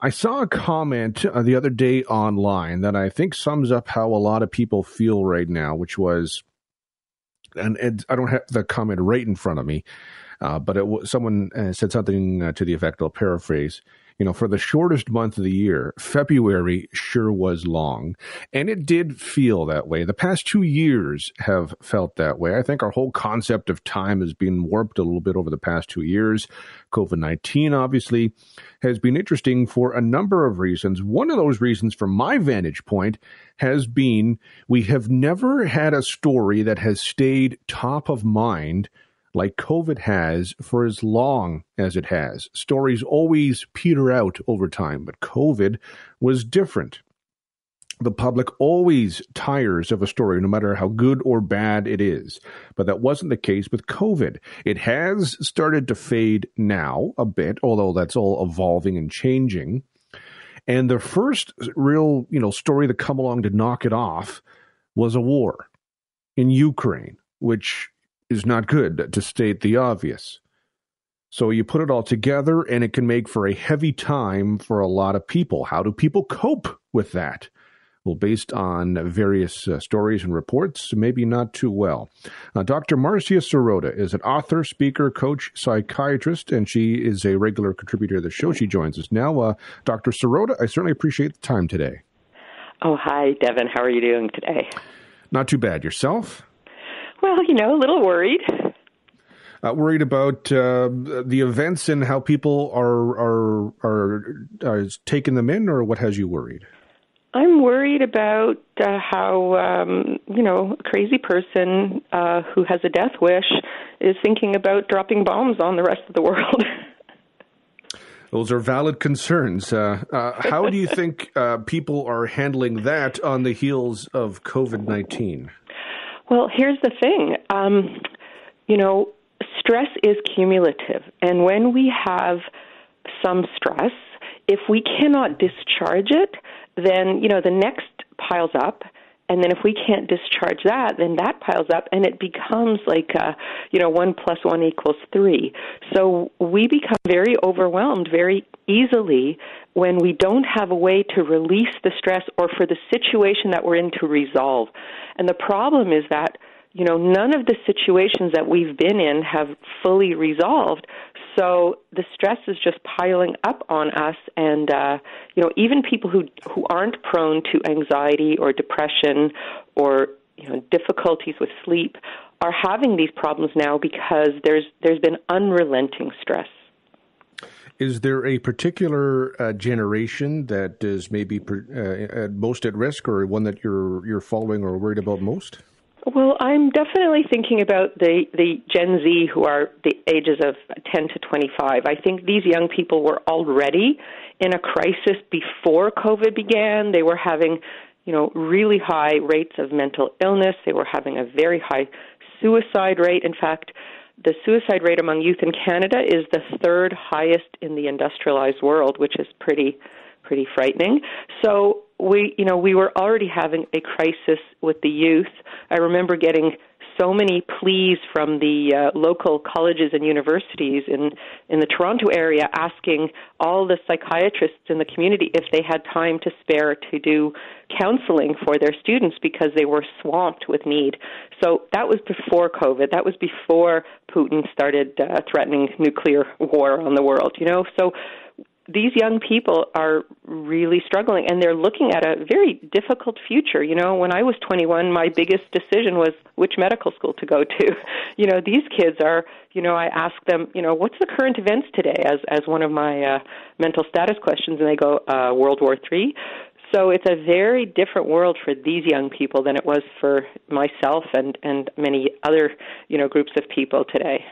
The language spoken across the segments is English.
I saw a comment uh, the other day online that I think sums up how a lot of people feel right now, which was, and, and I don't have the comment right in front of me, uh, but it, someone uh, said something uh, to the effect, I'll paraphrase you know, for the shortest month of the year, February sure was long. And it did feel that way. The past two years have felt that way. I think our whole concept of time has been warped a little bit over the past two years. COVID 19, obviously, has been interesting for a number of reasons. One of those reasons, from my vantage point, has been we have never had a story that has stayed top of mind like COVID has for as long as it has. Stories always peter out over time, but COVID was different. The public always tires of a story, no matter how good or bad it is. But that wasn't the case with COVID. It has started to fade now a bit, although that's all evolving and changing. And the first real, you know, story to come along to knock it off was a war in Ukraine, which is not good, to state the obvious. So you put it all together, and it can make for a heavy time for a lot of people. How do people cope with that? Well, based on various uh, stories and reports, maybe not too well. Uh, Dr. Marcia Sirota is an author, speaker, coach, psychiatrist, and she is a regular contributor to the show. She joins us now. Uh, Dr. Sirota, I certainly appreciate the time today. Oh, hi, Devon. How are you doing today? Not too bad. Yourself? Well, you know, a little worried. Uh, worried about uh, the events and how people are, are are are taking them in, or what has you worried? I'm worried about uh, how um, you know a crazy person uh, who has a death wish is thinking about dropping bombs on the rest of the world. Those are valid concerns. Uh, uh, how do you think uh, people are handling that on the heels of COVID nineteen? Well, here's the thing. Um, you know, stress is cumulative. And when we have some stress, if we cannot discharge it, then, you know, the next piles up and then if we can't discharge that then that piles up and it becomes like uh you know one plus one equals three so we become very overwhelmed very easily when we don't have a way to release the stress or for the situation that we're in to resolve. And the problem is that, you know, none of the situations that we've been in have fully resolved. So the stress is just piling up on us, and uh, you know, even people who who aren't prone to anxiety or depression or you know difficulties with sleep are having these problems now because there's there's been unrelenting stress. Is there a particular uh, generation that is maybe uh, most at risk, or one that you're you're following or worried about most? Well, I'm definitely thinking about the the Gen Z who are the ages of 10 to 25. I think these young people were already in a crisis before COVID began. They were having, you know, really high rates of mental illness. They were having a very high suicide rate. In fact, the suicide rate among youth in Canada is the third highest in the industrialized world, which is pretty pretty frightening. So we you know we were already having a crisis with the youth. I remember getting so many pleas from the uh, local colleges and universities in in the Toronto area asking all the psychiatrists in the community if they had time to spare to do counseling for their students because they were swamped with need. So that was before COVID. That was before Putin started uh, threatening nuclear war on the world, you know. So these young people are really struggling and they're looking at a very difficult future. You know, when I was 21, my biggest decision was which medical school to go to. You know, these kids are, you know, I ask them, you know, what's the current events today as as one of my uh mental status questions and they go uh World War 3. So it's a very different world for these young people than it was for myself and and many other, you know, groups of people today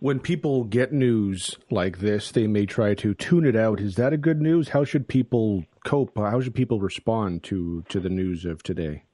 when people get news like this, they may try to tune it out. Is that a good news? How should people cope? How should people respond to to the news of today?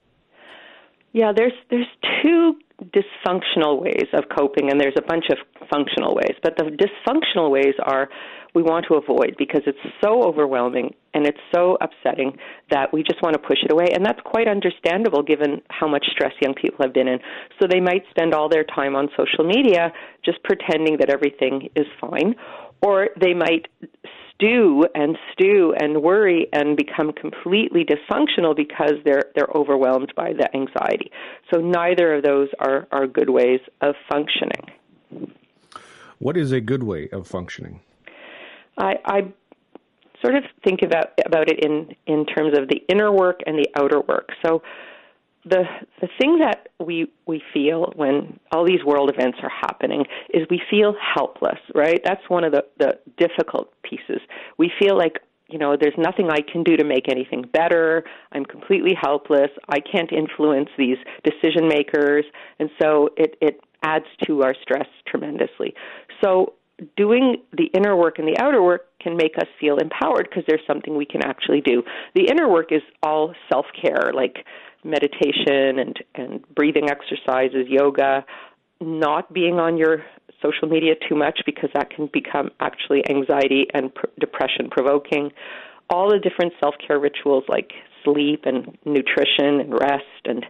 Yeah, there's there's two dysfunctional ways of coping, and there's a bunch of functional ways. But the dysfunctional ways are we want to avoid because it's so overwhelming and it's so upsetting that we just want to push it away. And that's quite understandable given how much stress young people have been in. So they might spend all their time on social media just pretending that everything is fine, or they might stew and stew and worry and become completely dysfunctional because they're they're overwhelmed by the anxiety. So neither of those are are good ways of functioning. What is a good way of functioning? I, I sort of think about about it in in terms of the inner work and the outer work. So the the thing that we we feel when all these world events are happening is we feel helpless, right? That's one of the the difficult pieces. We feel like you know there's nothing I can do to make anything better. I'm completely helpless. I can't influence these decision makers, and so it it adds to our stress tremendously. So doing the inner work and the outer work can make us feel empowered because there's something we can actually do. The inner work is all self care, like meditation and, and breathing exercises, yoga, not being on your social media too much because that can become actually anxiety and pr- depression provoking. All the different self care rituals like sleep and nutrition and rest and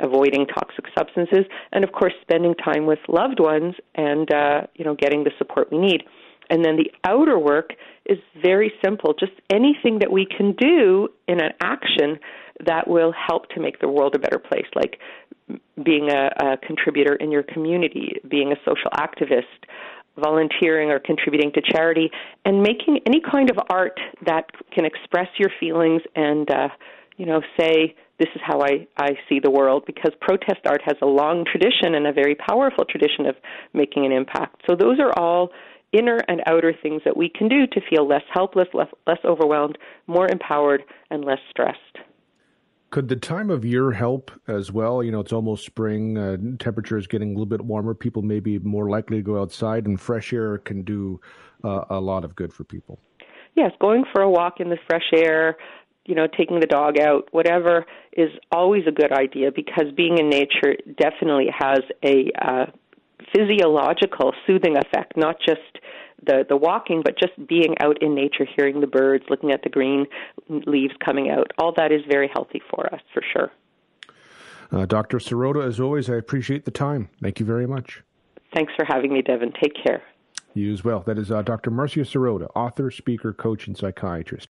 avoiding toxic substances, and of course, spending time with loved ones and uh, you know getting the support we need. And then the outer work is very simple, just anything that we can do in an action that will help to make the world a better place, like being a, a contributor in your community, being a social activist, volunteering or contributing to charity, and making any kind of art that can express your feelings and, uh, you know, say, this is how I, I see the world because protest art has a long tradition and a very powerful tradition of making an impact. So those are all inner and outer things that we can do to feel less helpless, less, less overwhelmed, more empowered, and less stressed. Could the time of year help as well? You know, it's almost spring, uh, temperature is getting a little bit warmer. People may be more likely to go outside, and fresh air can do uh, a lot of good for people. Yes, going for a walk in the fresh air, you know, taking the dog out, whatever, is always a good idea because being in nature definitely has a uh, physiological soothing effect, not just the the walking, but just being out in nature, hearing the birds, looking at the green leaves coming out. All that is very healthy for us, for sure. Uh, Dr. Sirota, as always, I appreciate the time. Thank you very much. Thanks for having me, Devon. Take care. You as well. That is uh, Dr. Marcia Sirota, author, speaker, coach, and psychiatrist.